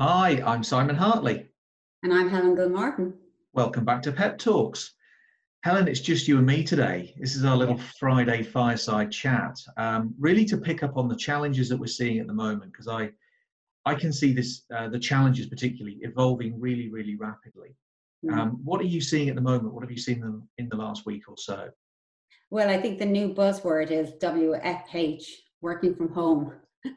Hi, I'm Simon Hartley. And I'm Helen Gilmartin. Welcome back to Pep Talks. Helen, it's just you and me today. This is our little Friday fireside chat, um, really to pick up on the challenges that we're seeing at the moment, because I, I can see this, uh, the challenges particularly evolving really, really rapidly. Mm. Um, what are you seeing at the moment? What have you seen them in the last week or so? Well, I think the new buzzword is WFH, working from home.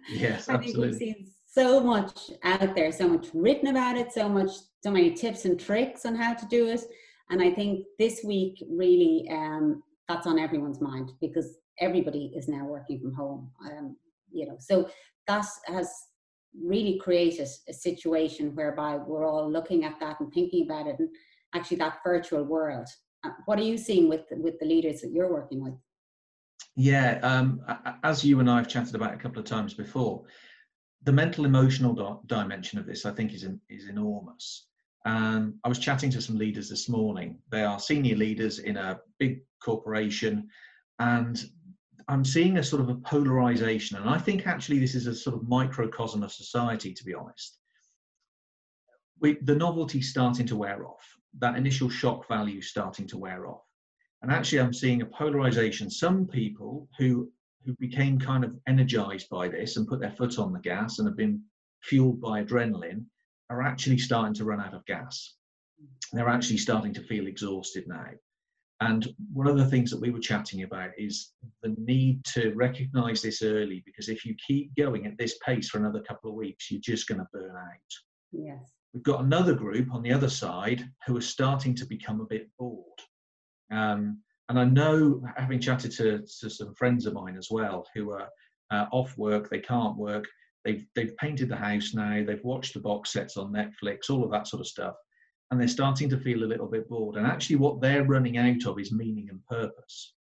Yes, I absolutely. think we've seen so much out there, so much written about it, so much, so many tips and tricks on how to do it. And I think this week really um, that's on everyone's mind because everybody is now working from home. Um, you know, so that has really created a situation whereby we're all looking at that and thinking about it, and actually that virtual world. Uh, what are you seeing with with the leaders that you're working with? Yeah, um, as you and I have chatted about a couple of times before, the mental emotional dimension of this, I think, is is enormous. Um, I was chatting to some leaders this morning. They are senior leaders in a big corporation, and I'm seeing a sort of a polarization. And I think actually this is a sort of microcosm of society, to be honest. We, the novelty starting to wear off, that initial shock value starting to wear off. And actually, I'm seeing a polarization. Some people who who became kind of energized by this and put their foot on the gas and have been fueled by adrenaline are actually starting to run out of gas. They're actually starting to feel exhausted now. And one of the things that we were chatting about is the need to recognize this early because if you keep going at this pace for another couple of weeks, you're just going to burn out. Yes. We've got another group on the other side who are starting to become a bit bored. Um, and I know, having chatted to, to some friends of mine as well, who are uh, off work, they can't work, they've, they've painted the house now, they've watched the box sets on Netflix, all of that sort of stuff, and they're starting to feel a little bit bored. And actually, what they're running out of is meaning and purpose.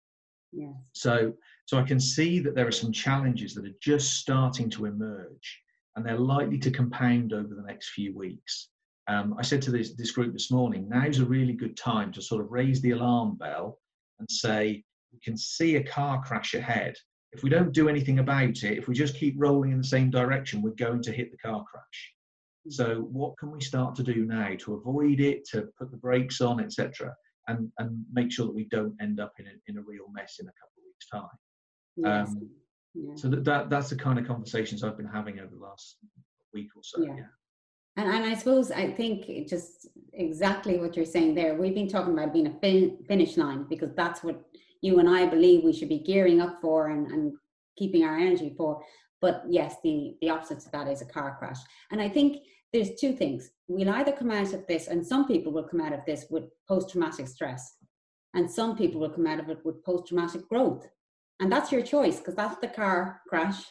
Yes. So, so I can see that there are some challenges that are just starting to emerge, and they're likely to compound over the next few weeks. Um, I said to this, this group this morning, now's a really good time to sort of raise the alarm bell and say, we can see a car crash ahead. If we don't do anything about it, if we just keep rolling in the same direction, we're going to hit the car crash. Hmm. So, what can we start to do now to avoid it, to put the brakes on, etc., and and make sure that we don't end up in a, in a real mess in a couple of weeks' time? Yes. Um, yeah. So that, that that's the kind of conversations I've been having over the last week or so. Yeah. yeah. And, and I suppose I think just exactly what you're saying there. We've been talking about being a fin- finish line because that's what you and I believe we should be gearing up for and, and keeping our energy for. But yes, the, the opposite to that is a car crash. And I think there's two things. We'll either come out of this, and some people will come out of this with post traumatic stress, and some people will come out of it with post traumatic growth. And that's your choice because that's the car crash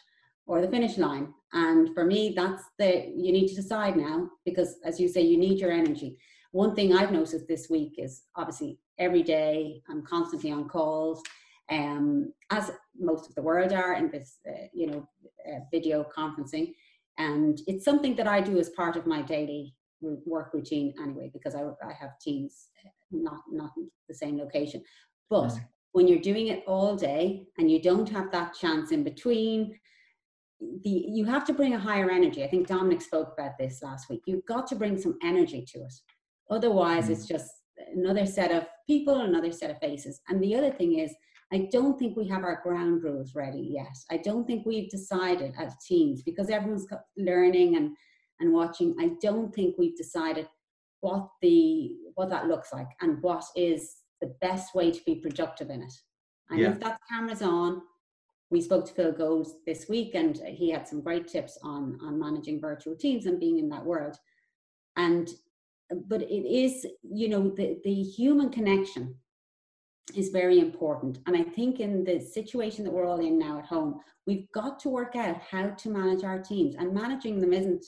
or the finish line. And for me, that's the, you need to decide now because as you say, you need your energy. One thing I've noticed this week is obviously every day I'm constantly on calls, um, as most of the world are in this, uh, you know, uh, video conferencing. And it's something that I do as part of my daily work routine anyway, because I, I have teams uh, not, not the same location. But mm. when you're doing it all day and you don't have that chance in between the you have to bring a higher energy. I think Dominic spoke about this last week. You've got to bring some energy to it. Otherwise, mm. it's just another set of people, another set of faces. And the other thing is, I don't think we have our ground rules ready yet. I don't think we've decided as teams because everyone's learning and and watching. I don't think we've decided what the what that looks like and what is the best way to be productive in it. And yeah. if that camera's on, we spoke to Phil Gold this week, and he had some great tips on on managing virtual teams and being in that world. And but it is, you know, the the human connection is very important. And I think in the situation that we're all in now at home, we've got to work out how to manage our teams. And managing them isn't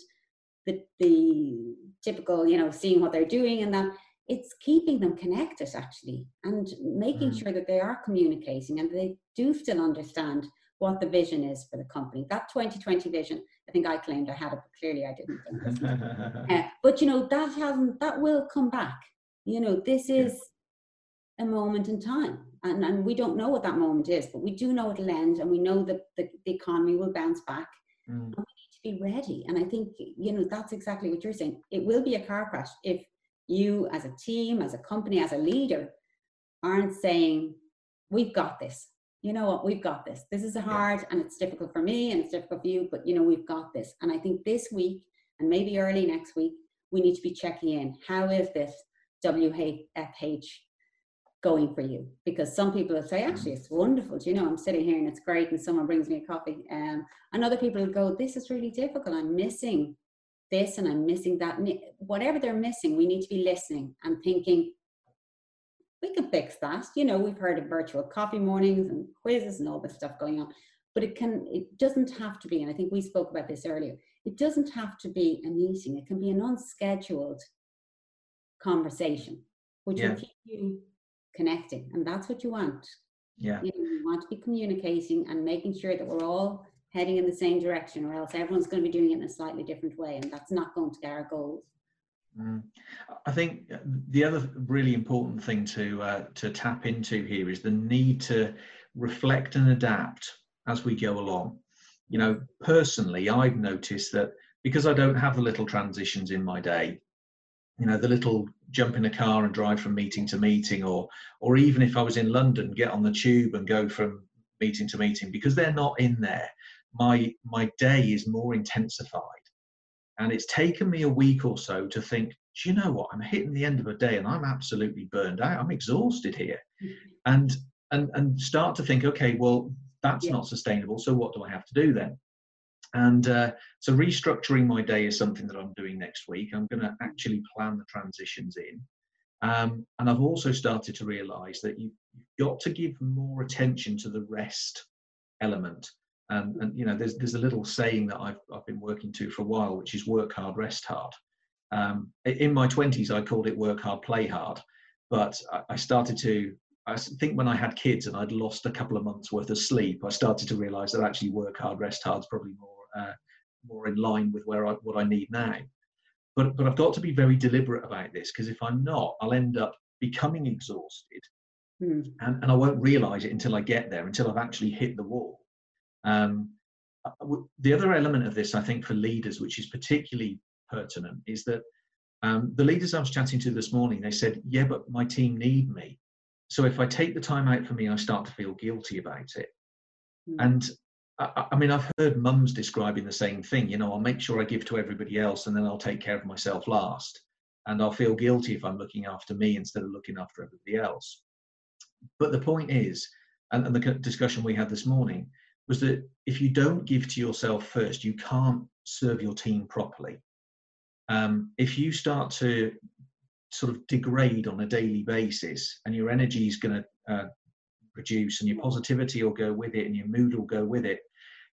the the typical, you know, seeing what they're doing and that it's keeping them connected actually and making mm. sure that they are communicating and they do still understand what the vision is for the company. That 2020 vision, I think I claimed I had it, but clearly I didn't. uh, but you know, that hasn't, that will come back. You know, this is yeah. a moment in time. And, and we don't know what that moment is, but we do know it'll end and we know that the, the economy will bounce back. Mm. And we need to be ready. And I think, you know, that's exactly what you're saying. It will be a car crash if you, as a team, as a company, as a leader, aren't saying, we've got this. You know what? We've got this. This is hard yeah. and it's difficult for me and it's difficult for you, but you know, we've got this. And I think this week and maybe early next week, we need to be checking in. How is this WFH going for you? Because some people will say, actually, it's wonderful. Do you know, I'm sitting here and it's great, and someone brings me a coffee. Um, and other people will go, this is really difficult. I'm missing this and I'm missing that. Whatever they're missing, we need to be listening and thinking, we can fix that. You know, we've heard of virtual coffee mornings and quizzes and all this stuff going on, but it can, it doesn't have to be. And I think we spoke about this earlier. It doesn't have to be a meeting. It can be an unscheduled conversation, which yeah. will keep you connecting. And that's what you want. Yeah. You, know, you want to be communicating and making sure that we're all heading in the same direction, or else everyone's going to be doing it in a slightly different way. And that's not going to get our goals. Mm. I think the other really important thing to uh, to tap into here is the need to reflect and adapt as we go along. You know, personally, I've noticed that because I don't have the little transitions in my day, you know, the little jump in a car and drive from meeting to meeting, or or even if I was in London, get on the tube and go from meeting to meeting, because they're not in there, my my day is more intensified. And it's taken me a week or so to think, do you know what? I'm hitting the end of a day and I'm absolutely burned out. I'm exhausted here. Mm-hmm. And and and start to think, okay, well, that's yeah. not sustainable. So what do I have to do then? And uh, so restructuring my day is something that I'm doing next week. I'm going to actually plan the transitions in. Um, and I've also started to realize that you've got to give more attention to the rest element. And, and you know, there's, there's a little saying that I've, I've been working to for a while, which is work hard, rest hard. Um, in my 20s, I called it work hard, play hard. But I started to I think when I had kids and I'd lost a couple of months worth of sleep, I started to realise that actually work hard, rest hard is probably more uh, more in line with where I, what I need now. But but I've got to be very deliberate about this because if I'm not, I'll end up becoming exhausted, mm. and, and I won't realise it until I get there, until I've actually hit the wall. Um, uh, the other element of this, I think, for leaders, which is particularly pertinent, is that um, the leaders I was chatting to this morning, they said, "Yeah, but my team need me." So if I take the time out for me, I start to feel guilty about it. Mm. And I, I, mean, I've heard mums describing the same thing. You know, I'll make sure I give to everybody else and then I'll take care of myself last. And I'll feel guilty if I'm looking after me instead of looking after everybody else. But the point is, and, and the discussion we had this morning, was that if you don't give to yourself first, you can't serve your team properly. Um, if you start to sort of degrade on a daily basis and your energy is going to uh, reduce and your positivity will go with it and your mood will go with it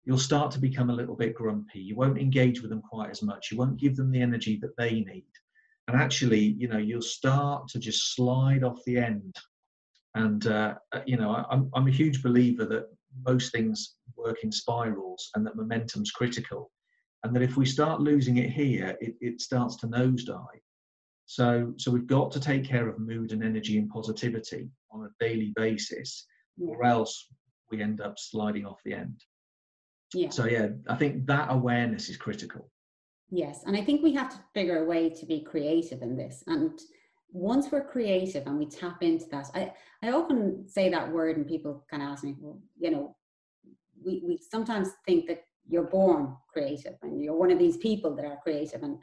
you'll start to become a little bit grumpy. You won't engage with them quite as much. You won't give them the energy that they need. And actually you know you'll start to just slide off the end. And uh, you know I'm, I'm a huge believer that most things work in spirals and that momentum's critical and that if we start losing it here it, it starts to nosedive so, so we've got to take care of mood and energy and positivity on a daily basis, or else we end up sliding off the end. Yeah. So yeah, I think that awareness is critical. Yes, and I think we have to figure a way to be creative in this. And once we're creative and we tap into that, I, I often say that word and people kind of ask me, well, you know, we, we sometimes think that you're born creative and you're one of these people that are creative and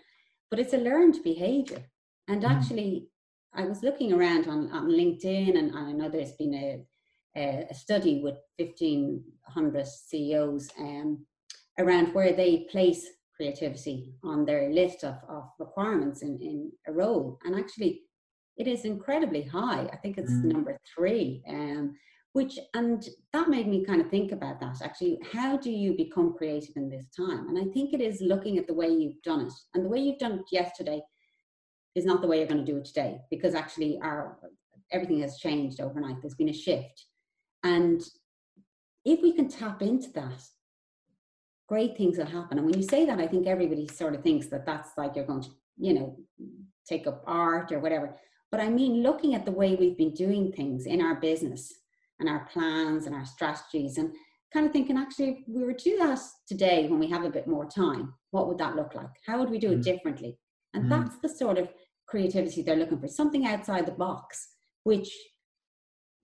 but it's a learned behavior and mm. actually, I was looking around on, on LinkedIn, and I know there's been a, a study with 1,500 CEOs um, around where they place creativity on their list of, of requirements in, in a role. And actually, it is incredibly high. I think it's mm. number three. Um, which and that made me kind of think about that actually how do you become creative in this time and i think it is looking at the way you've done it and the way you've done it yesterday is not the way you're going to do it today because actually our everything has changed overnight. There's been a shift. And if we can tap into that, great things will happen. And when you say that, I think everybody sort of thinks that that's like you're going to, you know, take up art or whatever. But I mean, looking at the way we've been doing things in our business and our plans and our strategies, and kind of thinking, actually, if we were to do that today when we have a bit more time, what would that look like? How would we do it mm. differently? And mm. that's the sort of creativity they're looking for, something outside the box, which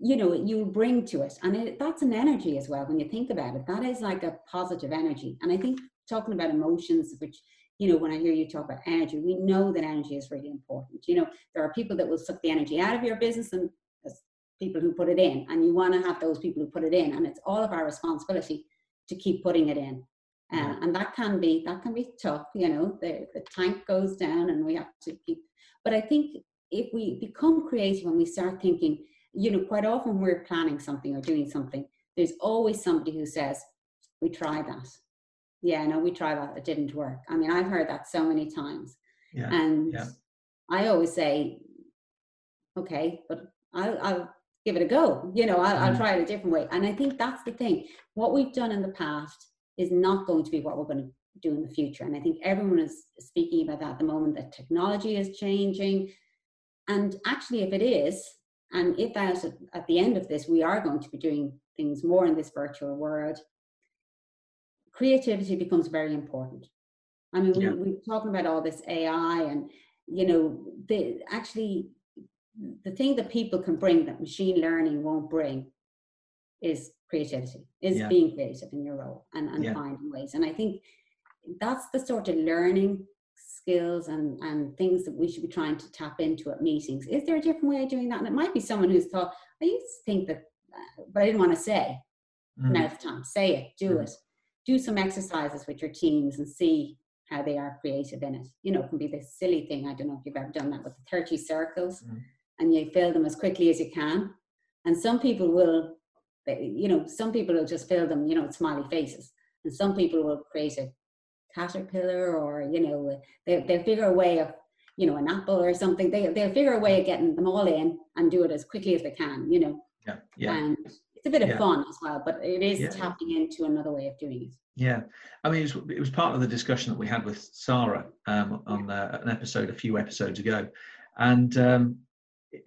you know you bring to it and it, that's an energy as well when you think about it that is like a positive energy and i think talking about emotions which you know when i hear you talk about energy we know that energy is really important. You know there are people that will suck the energy out of your business and people who put it in and you want to have those people who put it in and it's all of our responsibility to keep putting it in. Uh, and that can be that can be tough you know the, the tank goes down and we have to keep but i think if we become creative and we start thinking you know quite often we're planning something or doing something there's always somebody who says we tried that yeah no we tried that it didn't work i mean i've heard that so many times yeah, and yeah. i always say okay but I'll, I'll give it a go you know I'll, mm. I'll try it a different way and i think that's the thing what we've done in the past is not going to be what we're going to do in the future. And I think everyone is speaking about that at the moment that technology is changing. And actually, if it is, and if at, at the end of this we are going to be doing things more in this virtual world, creativity becomes very important. I mean, yeah. we, we're talking about all this AI and, you know, the actually the thing that people can bring that machine learning won't bring is creativity, is yeah. being creative in your role and, and yeah. finding ways. And I think that's the sort of learning skills and, and things that we should be trying to tap into at meetings. Is there a different way of doing that? And it might be someone who's thought, I used to think that, but I didn't want to say. Mm. Now's the time. Say it, do mm. it. Do some exercises with your teams and see how they are creative in it. You know, it can be this silly thing. I don't know if you've ever done that with the 30 circles mm. and you fill them as quickly as you can. And some people will you know, some people will just fill them, you know, with smiley faces, and some people will create a caterpillar or, you know, they, they'll figure a way of, you know, an apple or something. They, they'll figure a way of getting them all in and do it as quickly as they can, you know. Yeah. yeah. And it's a bit of yeah. fun as well, but it is yeah. tapping into another way of doing it. Yeah, I mean, it was, it was part of the discussion that we had with Sarah um, on uh, an episode a few episodes ago, and um,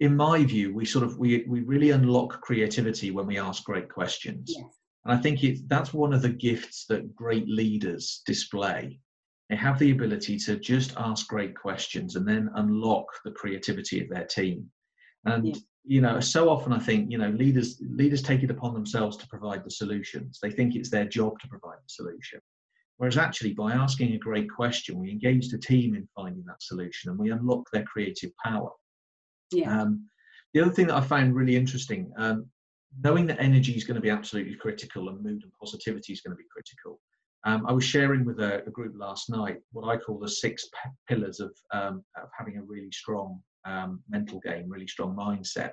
in my view, we sort of we we really unlock creativity when we ask great questions. Yes. And I think it, that's one of the gifts that great leaders display. They have the ability to just ask great questions and then unlock the creativity of their team. And yeah. You know, so often I think you know leaders leaders take it upon themselves to provide the solutions. They think it's their job to provide the solution. Whereas actually, by asking a great question, we engage the team in finding that solution and we unlock their creative power. Yeah. Um, the other thing that I found really interesting, um, knowing that energy is going to be absolutely critical and mood and positivity is going to be critical. Um, I was sharing with a, a, group last night what I call the six p- pillars of, um, of, having a really strong um, mental game, really strong mindset.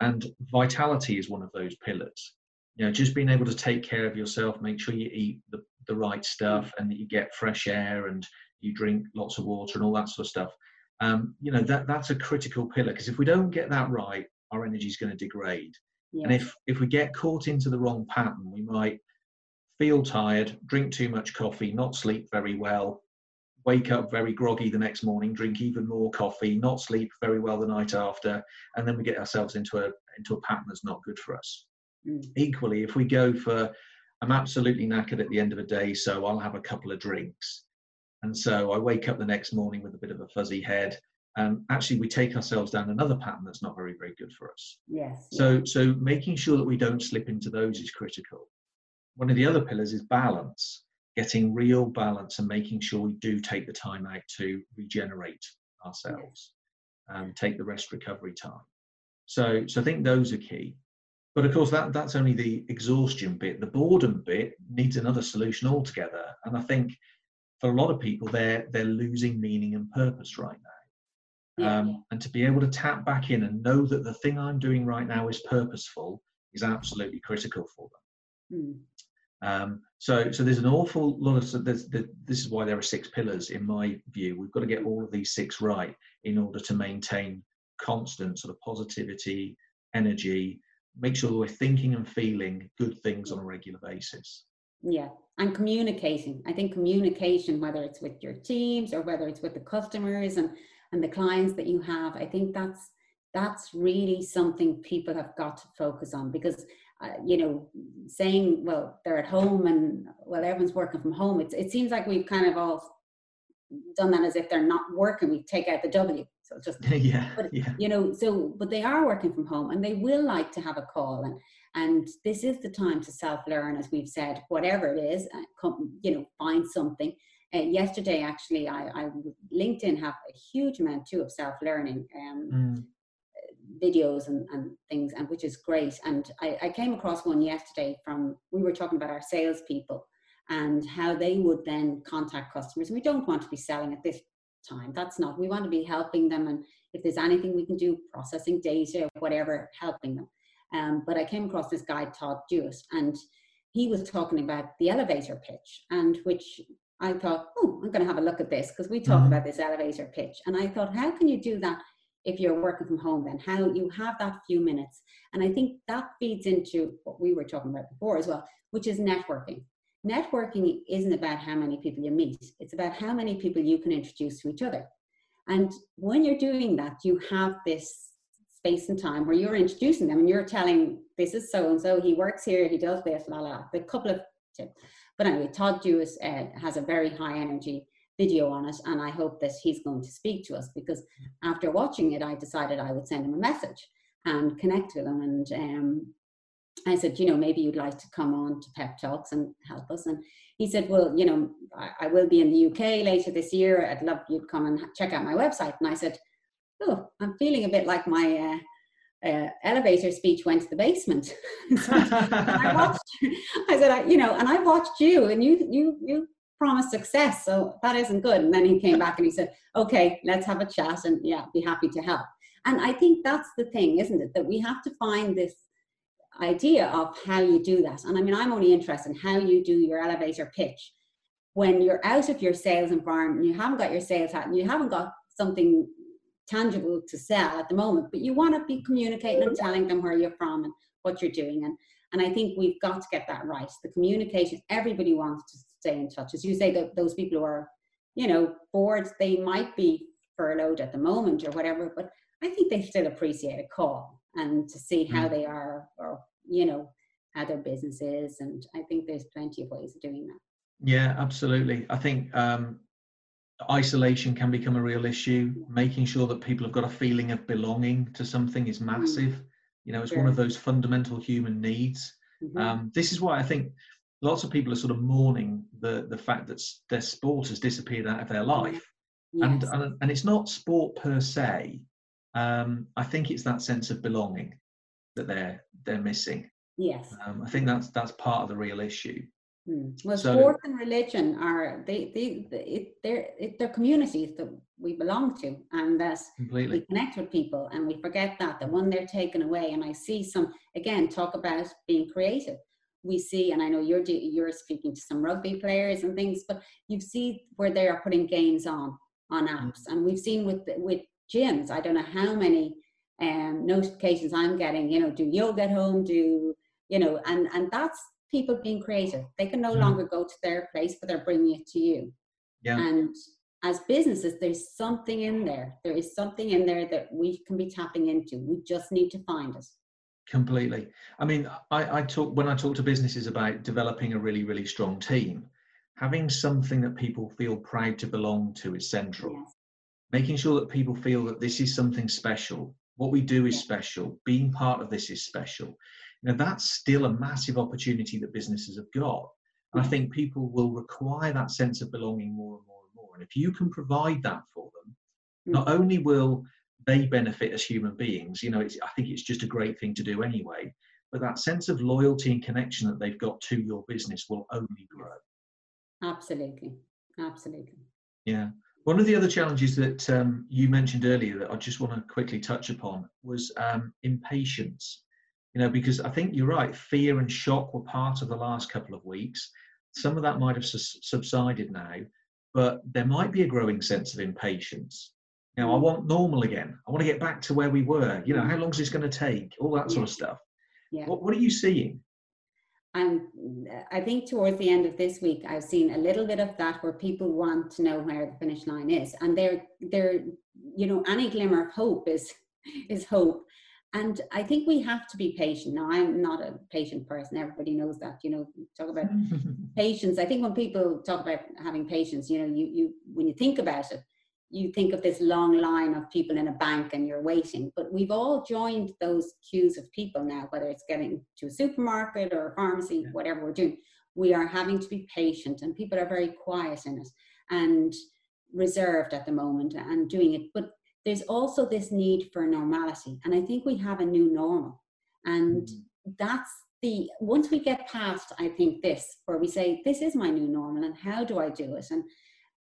And vitality is one of those pillars. You know, just being able to take care of yourself, make sure you eat the, the right stuff and that you get fresh air and you drink lots of water and all that sort of stuff um, you know that that's a critical pillar because if we don't get that right our energy is going to degrade yeah. and if if we get caught into the wrong pattern we might feel tired drink too much coffee not sleep very well wake up very groggy the next morning drink even more coffee not sleep very well the night after and then we get ourselves into a into a pattern that's not good for us mm. equally if we go for i'm absolutely knackered at the end of the day so i'll have a couple of drinks and so I wake up the next morning with a bit of a fuzzy head. And actually, we take ourselves down another pattern that's not very, very good for us. Yes. So, so making sure that we don't slip into those is critical. One of the other pillars is balance, getting real balance and making sure we do take the time out to regenerate ourselves and take the rest recovery time. So, so I think those are key. But of course, that, that's only the exhaustion bit. The boredom bit needs another solution altogether. And I think for a lot of people, they're they're losing meaning and purpose right now. Yeah. Um, and to be able to tap back in and know that the thing I'm doing right now is purposeful is absolutely critical for them. Mm. Um, so, so there's an awful lot of. So there's, the, this is why there are six pillars in my view. We've got to get all of these six right in order to maintain constant sort of positivity, energy, make sure we're thinking and feeling good things on a regular basis. Yeah, and communicating. I think communication, whether it's with your teams or whether it's with the customers and and the clients that you have, I think that's that's really something people have got to focus on because uh, you know, saying, well, they're at home and well, everyone's working from home. It's, it seems like we've kind of all done that as if they're not working. We take out the W. So just yeah, but, yeah. You know, so but they are working from home and they will like to have a call and and this is the time to self learn, as we've said, whatever it is. Uh, come, you know, find something. Uh, yesterday, actually, I, I LinkedIn have a huge amount too of self learning. Um, mm videos and, and things, and which is great. And I, I came across one yesterday from we were talking about our salespeople and how they would then contact customers. We don't want to be selling at this time. That's not. We want to be helping them, and if there's anything we can do, processing data, whatever, helping them. Um, but I came across this guy, Todd Dewett, and he was talking about the elevator pitch, and which I thought, oh, I'm going to have a look at this because we talk mm-hmm. about this elevator pitch. And I thought, how can you do that if you're working from home then how you have that few minutes. And i think that feeds into what we were talking about before as well which is networking. Networking isn't about how many people you meet. It's about how many people you can introduce to each other. And when you're doing that you have this space and time where you're introducing them and you're telling this is so and so he works here. He does this la la the couple of tips but anyway todd Dewett uh, has a very high energy video on it and I hope that he's going to speak to us because after watching it I decided I would send him a message and connect with him. And um, I said you know maybe you'd like to come on to pep talks and help us. And he said well you know I, I will be in the UK later this year. I'd love you to come and check out my website. And I said oh I'm feeling a bit like my uh, uh, elevator speech went to the basement. I, watched, I said, I, you know, and I watched you, and you, you, you promised success, so that isn't good. And then he came back and he said, okay, let's have a chat and yeah, be happy to help. And I think that's the thing, isn't it? That we have to find this idea of how you do that. And I mean, I'm only interested in how you do your elevator pitch when you're out of your sales environment, you haven't got your sales hat, and you haven't got something tangible to sell at the moment, but you want to be communicating and telling them where you're from and what you're doing. And and I think we've got to get that right. The communication, everybody wants to stay in touch. As you say, that those people who are, you know, bored, they might be furloughed at the moment or whatever, but I think they still appreciate a call and to see how mm. they are or, you know, how their business is. And I think there's plenty of ways of doing that. Yeah, absolutely. I think um, isolation can become a real issue. Making sure that people have got a feeling of belonging to something is mm. massive. Mm. You know, it's sure. one of those fundamental human needs. Mm-hmm. Um, this is why I think lots of people are sort of mourning the the fact that their sport has disappeared out of their mm-hmm. life, yes. and, and and it's not sport per se. Um, I think it's that sense of belonging that they're they're missing. Yes, um, I think that's that's part of the real issue. Hmm. Well, so, sport and religion are they they, they they're they're communities that we belong to, and that completely. we connect with people, and we forget that the one they're taken away. And I see some again talk about being creative we see, and I know you're you're speaking to some rugby players and things, but you see where they are putting games on on mm. apps, and we've seen with with gyms. I don't know how many um, notifications I'm getting. You know, do yoga at home? Do you know? And and that's people being creative. They can no mm. longer go to their place, but they're bringing it to you. Yeah. And as businesses, there's something in there. There is something in there that we can be tapping into. We just need to find it completely i mean I, I talk when i talk to businesses about developing a really really strong team having something that people feel proud to belong to is central yes. making sure that people feel that this is something special what we do is yes. special being part of this is special know that's still a massive opportunity that businesses have got and i think people will require that sense of belonging more and more and more and if you can provide that for them not mm. only will they benefit as human beings. You know, it's, I think it's just a great thing to do anyway. But that sense of loyalty and connection that they've got to your business will only grow. Absolutely. Absolutely. Yeah. One of the other challenges that um, you mentioned earlier that I just want to quickly touch upon was um, impatience. You know, because I think you're right, fear and shock were part of the last couple of weeks. Some of that might have subsided now, but there might be a growing sense of impatience. You know, I want normal again. I want to get back to where we were. You know, how long is this going to take? All that sort yeah. of stuff. Yeah. What, what are you seeing? And I think towards the end of this week, I've seen a little bit of that where people want to know where the finish line is, and they're they're you know any glimmer of hope is is hope, and I think we have to be patient. Now, I'm not a patient person. Everybody knows that. You know, talk about patience. I think when people talk about having patience, you know, you you when you think about it, you think of this long line of people in a bank and you're waiting. But we've all joined those queues of people now, whether it's getting to a supermarket or a pharmacy, yeah. whatever we're doing. We are having to be patient, and people are very quiet in it and reserved at the moment and doing it. But there's also this need for normality. And I think we have a new normal. And mm-hmm. that's the, once we get past, I think, this, where we say, this is my new normal and how do I do it? And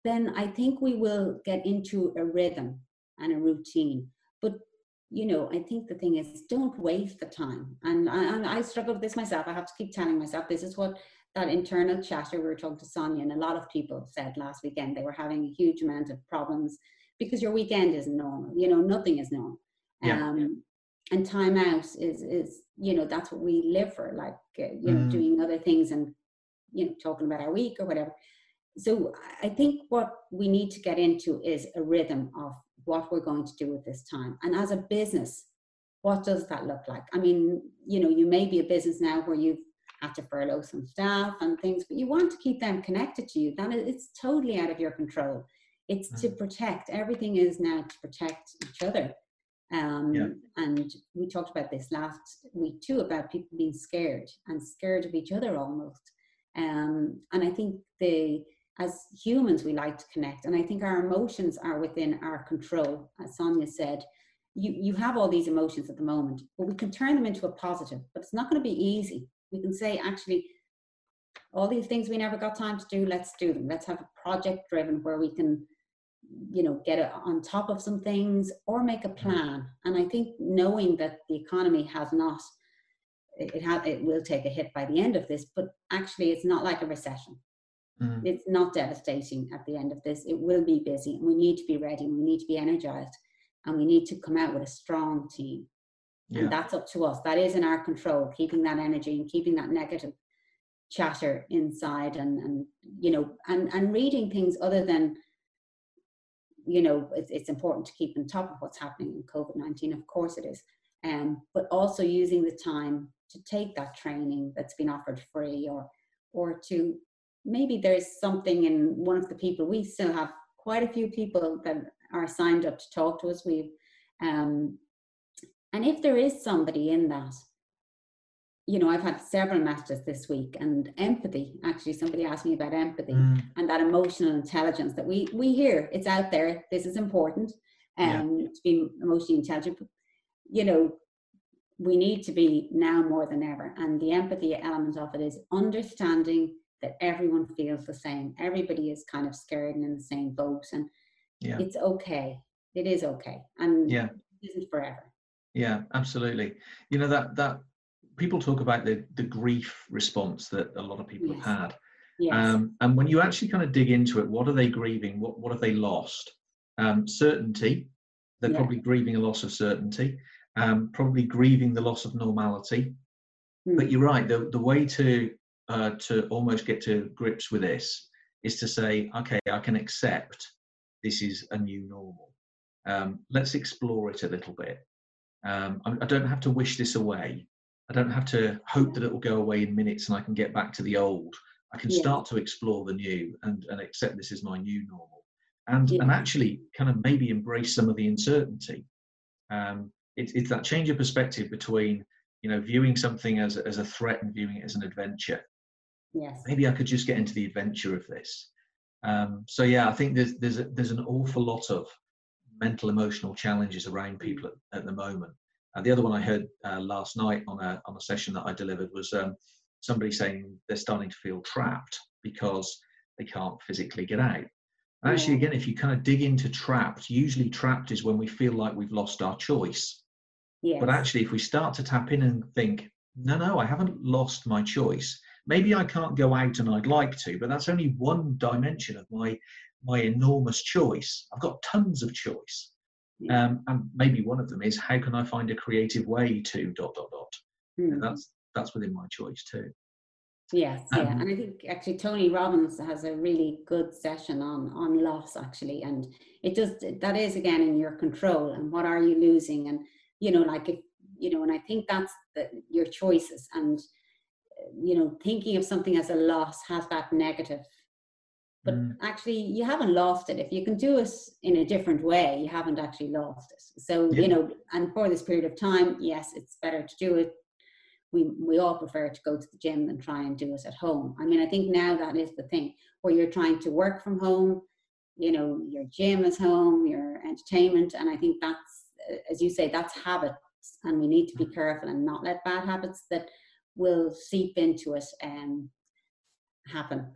then I think we will get into a rhythm and a routine. But you know, I think the thing is, don't waste the time. And I, and I struggle with this myself. I have to keep telling myself this is what that internal chatter we were talking to Sonia and a lot of people said last weekend. They were having a huge amount of problems because your weekend isn't normal. You know, nothing is normal. Yeah. Um, and time out is is you know that's what we live for, like uh, you know, mm. doing other things and you know talking about our week or whatever. So I think what we need to get into is a rhythm of what we're going to do with this time. And as a business, what does that look like? I mean, you know, you may be a business now where you've had to furlough some staff and things, but you want to keep them connected to you. Then it's totally out of your control. It's mm. to protect. Everything is now to protect each other. Um, yeah. And we talked about this last week too about people being scared and scared of each other almost. Um, and I think the as humans we like to connect, and I think our emotions are within our control. As Sonia said, you you have all these emotions at the moment, but we can turn them into a positive. But it's not going to be easy. We can say actually. All these things we never got time to do, let's do them. Let's have a project driven where we can you know get on top of some things or make a plan and i think knowing that the economy has not it has it will take a hit by the end of this but actually it's not like a recession mm. it's not devastating at the end of this it will be busy and we need to be ready and we need to be energized and we need to come out with a strong team yeah. and that's up to us that is in our control keeping that energy and keeping that negative chatter inside and and you know and and reading things other than you know, it's, it's important to keep on top of what's happening in COVID 19. Of course it is. Um, but also using the time to take that training that's been offered free or or to maybe there's something in one of the people we still have quite a few people that are signed up to talk to us we've um, and if there is somebody in that you know, I've had several messages this week and empathy. Actually, somebody asked me about empathy mm. and that emotional intelligence that we we hear. It's out there. This is important, um, yeah. to be emotionally intelligent. But, you know, we need to be now more than ever. And the empathy element of it is understanding that everyone feels the same. Everybody is kind of scared and in the same boat, and yeah. it's okay. It is okay, and yeah, it isn't forever. Yeah, absolutely. You know that that people talk about the the grief response that a lot of people yes. have had. Yes. Um, and when you actually kind of dig into it, what are they grieving? What what have they lost? Um, certainty. They're yeah. probably grieving a loss of certainty. Um, probably grieving the loss of normality. Mm. But you're right. The the way to uh, to almost get to grips with this is to say, okay, I can accept this is a new normal. Um, let's explore it a little bit. Um, I, I, don't have to wish this away. I don't have to hope that it will go away in minutes and I can get back to the old. I can yeah. start to explore the new and, and accept this is my new normal. And, yeah. and actually kind of maybe embrace some of the uncertainty. Um, it, it's that change of perspective between, you know, viewing something as, as a threat and viewing it as an adventure. Yes. Maybe I could just get into the adventure of this. Um, so yeah, I think there's there's a, there's an awful lot of mental emotional challenges around people at, at the moment. And the other one I heard uh, last night on a, on a session that I delivered was um, somebody saying they're starting to feel trapped because they can't physically get out. And actually, again, if you kind of dig into trapped, usually trapped is when we feel like we've lost our choice. Yes. But actually, if we start to tap in and think, no, no, I haven't lost my choice. Maybe I can't go out and I'd like to, but that's only one dimension of my my enormous choice. I've got tons of choice. Um, and maybe one of them is how can I find a creative way to dot dot dot. Mm. And that's that's within my choice too. Yes, um, yeah, and I think actually Tony Robbins has a really good session on on loss actually, and it just that is again in your control. And what are you losing? And you know, like if you know, and I think that's the, your choices. And you know, thinking of something as a loss has that negative. But mm. actually, you haven't lost it. If you can do it in a different way, you haven't actually lost it. So, yeah. you know, and for this period of time, yes, it's better to do it. We, we all prefer to go to the gym than try and do it at home. I mean, I think now that is the thing where you're trying to work from home, you know, your gym is home, your entertainment. And I think that's, as you say, that's habits. And we need to be mm. careful and not let bad habits that will seep into us and happen.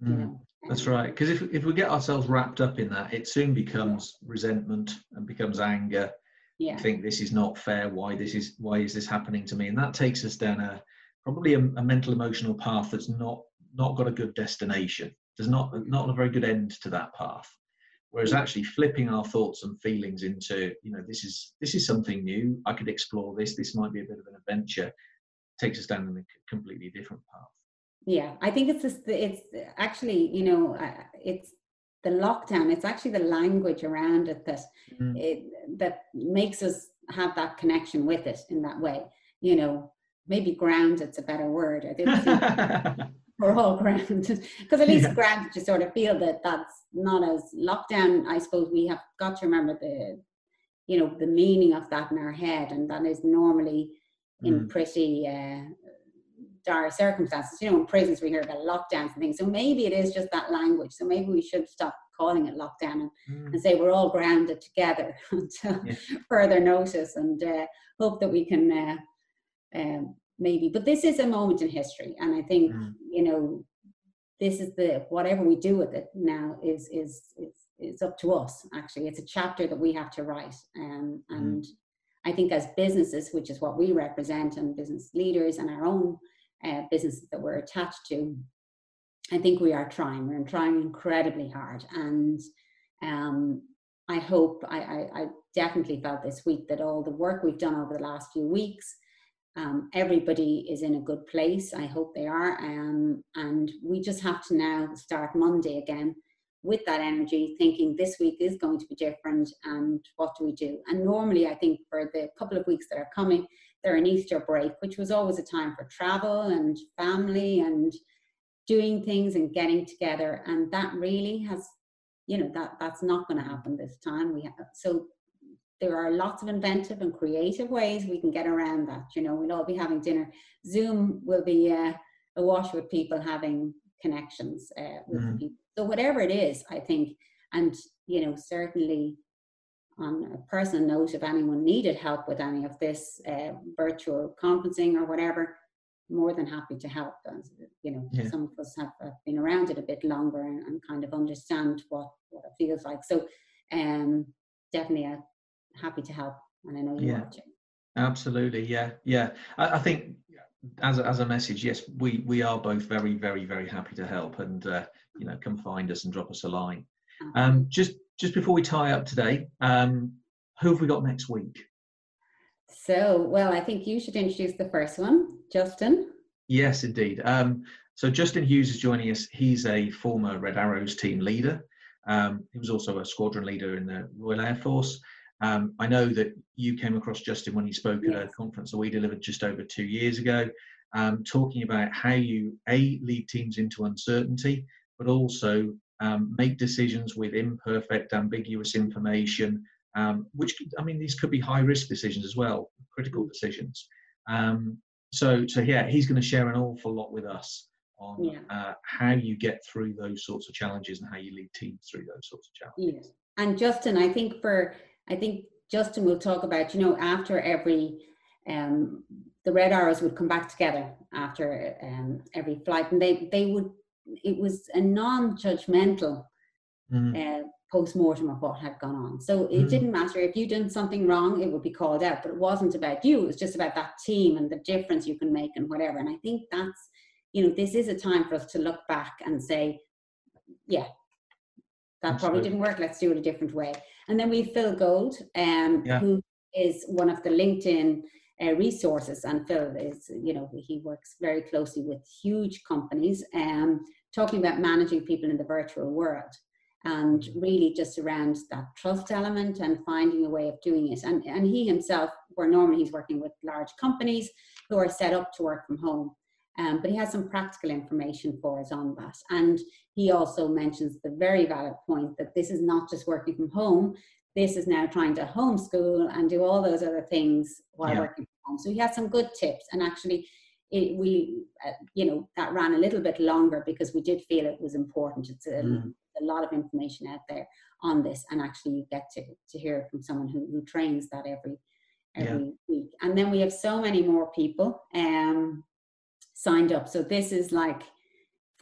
You mm, know. That's right. Because if if we get ourselves wrapped up in that, it soon becomes resentment and becomes anger. Yeah. think this is not fair. Why this is why is this happening to me? And that takes us down a probably a, a mental emotional path that's not not got a good destination. There's not not a very good end to that path. Whereas mm. actually flipping our thoughts and feelings into, you know, this is this is something new. I could explore this. This might be a bit of an adventure takes us down in a completely different path. Yeah, I think it's just, it's actually you know it's the lockdown. It's actually the language around it that mm. it that makes us have that connection with it in that way. You know, maybe ground. It's a better word. I think we're all grounded because at least yeah. grounded you sort of feel that that's not as lockdown. I suppose we have got to remember the you know the meaning of that in our head, and that is normally in mm. pretty uh, dire circumstances. You know, in prisons we hear about lockdowns and things. So maybe it is just that language. So maybe we should stop calling it lockdown and, mm. and say we're all grounded together until yeah. further notice and uh, hope that we can uh, um, maybe. But this is a moment in history, and I think mm. you know this is the whatever we do with it now is is is it's up to us actually it's a chapter that we have to write um, and mm. I think as businesses, which is what we represent, and business leaders and our own uh, businesses that we're attached to, I think we are trying. We're trying incredibly hard, and um, I hope I, I, I, definitely felt this week that all the work we've done over the last few weeks, um, everybody is in a good place. I hope they are, um, and we just have to now start Monday again with that energy, thinking this week is going to be different and what do we do? And normally, I think for the couple of weeks that are coming, they're an Easter break, which was always a time for travel and family and doing things and getting together. And that really has, you know, that that's not going to happen this time. We have so there are lots of inventive and creative ways we can get around that. You know, we'll all be having dinner. Zoom will be uh, awash with people having connections uh, with mm. people so whatever it is, I think, and you know, certainly on a personal note, if anyone needed help with any of this uh, virtual conferencing or whatever, more than happy to help. You know, yeah. some of us have, have, been around it a bit longer and, and, kind of understand what, what it feels like. So, um, definitely uh, happy to help, and I know you yeah. are too. Absolutely, yeah, yeah. I, I think as a, as a message, yes, we we are both very, very, very happy to help, and uh, you know, come find us and drop us a line. Um, just just before we tie up today, um, who have we got next week? So, well, I think you should introduce the first one, Justin. Yes, indeed. Um, so Justin Hughes is joining us. He's a former Red Arrows team leader. Um, he was also a squadron leader in the Royal Air Force. Um, I know that you came across Justin when he spoke yes. at a conference that we delivered just over two years ago, um, talking about how you a lead teams into uncertainty, but also um, make decisions with imperfect, ambiguous information, um, which I mean, these could be high risk decisions as well, critical decisions. Um, so, so yeah, he's going to share an awful lot with us on yeah. uh, how you get through those sorts of challenges and how you lead teams through those sorts of challenges. Yes. And Justin, I think for I think Justin will talk about, you know, after every um, the Red Arrows would come back together after um, every flight, and they they would it was a non-judgmental mm. uh, post-mortem of what had gone on. So it mm. didn't matter. If you did something wrong it would be called out but it wasn't about you. It was just about that team and the difference you can make and whatever. And i think that's you know this is a time for us to look back and say yeah that Absolutely. probably didn't work. Let's do it a different way and then we have phil gold um, yeah. who is one of the linkedin uh, resources. And Phil is, you know, he works very closely with huge companies, um, talking about managing people in the virtual world. and really just around that trust element and finding a way of doing it. And, and he himself, where normally he's working with large companies who are set up to work from home. Um, but he has some practical information for us on that. And he also mentions the very valid point that this is not just working from home, this is now trying to homeschool and do all those other things while yeah. working from home. So he has some good tips. And actually, it, we, uh, you know, that ran a little bit longer because we did feel it was important. It's a, mm. a lot of information out there on this, and actually, you get to, to hear from someone who, who trains that every every yeah. week. And then we have so many more people um, signed up. So this is like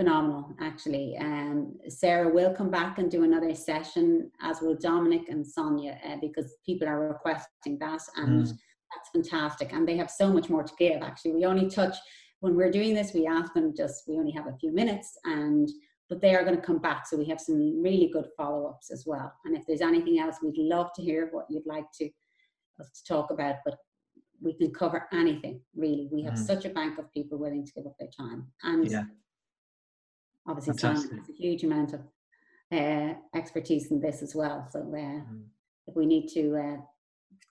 phenomenal, actually. Um, Sarah will come back and do another session, as will Dominic and Sonia, uh, because people are requesting that, and mm. that's fantastic. And they have so much more to give. Actually, we only touch when we're doing this. We ask them just we only have a few minutes, and but they are going to come back. So we have some really good follow ups as well. And if there's anything else, we'd love to hear what you'd like to us to talk about. But we can cover anything really. We have mm. such a bank of people willing to give up their time, and yeah obviously Fantastic. Simon has a huge amount of uh, expertise in this as well. So uh, mm. if we need to uh,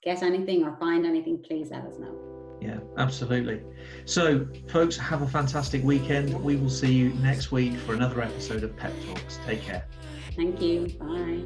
get anything or find anything, please let us know. Yeah, absolutely. So, folks, have a fantastic weekend. We will see you next week for another episode of Pep Talks. Take care. Thank you. Bye.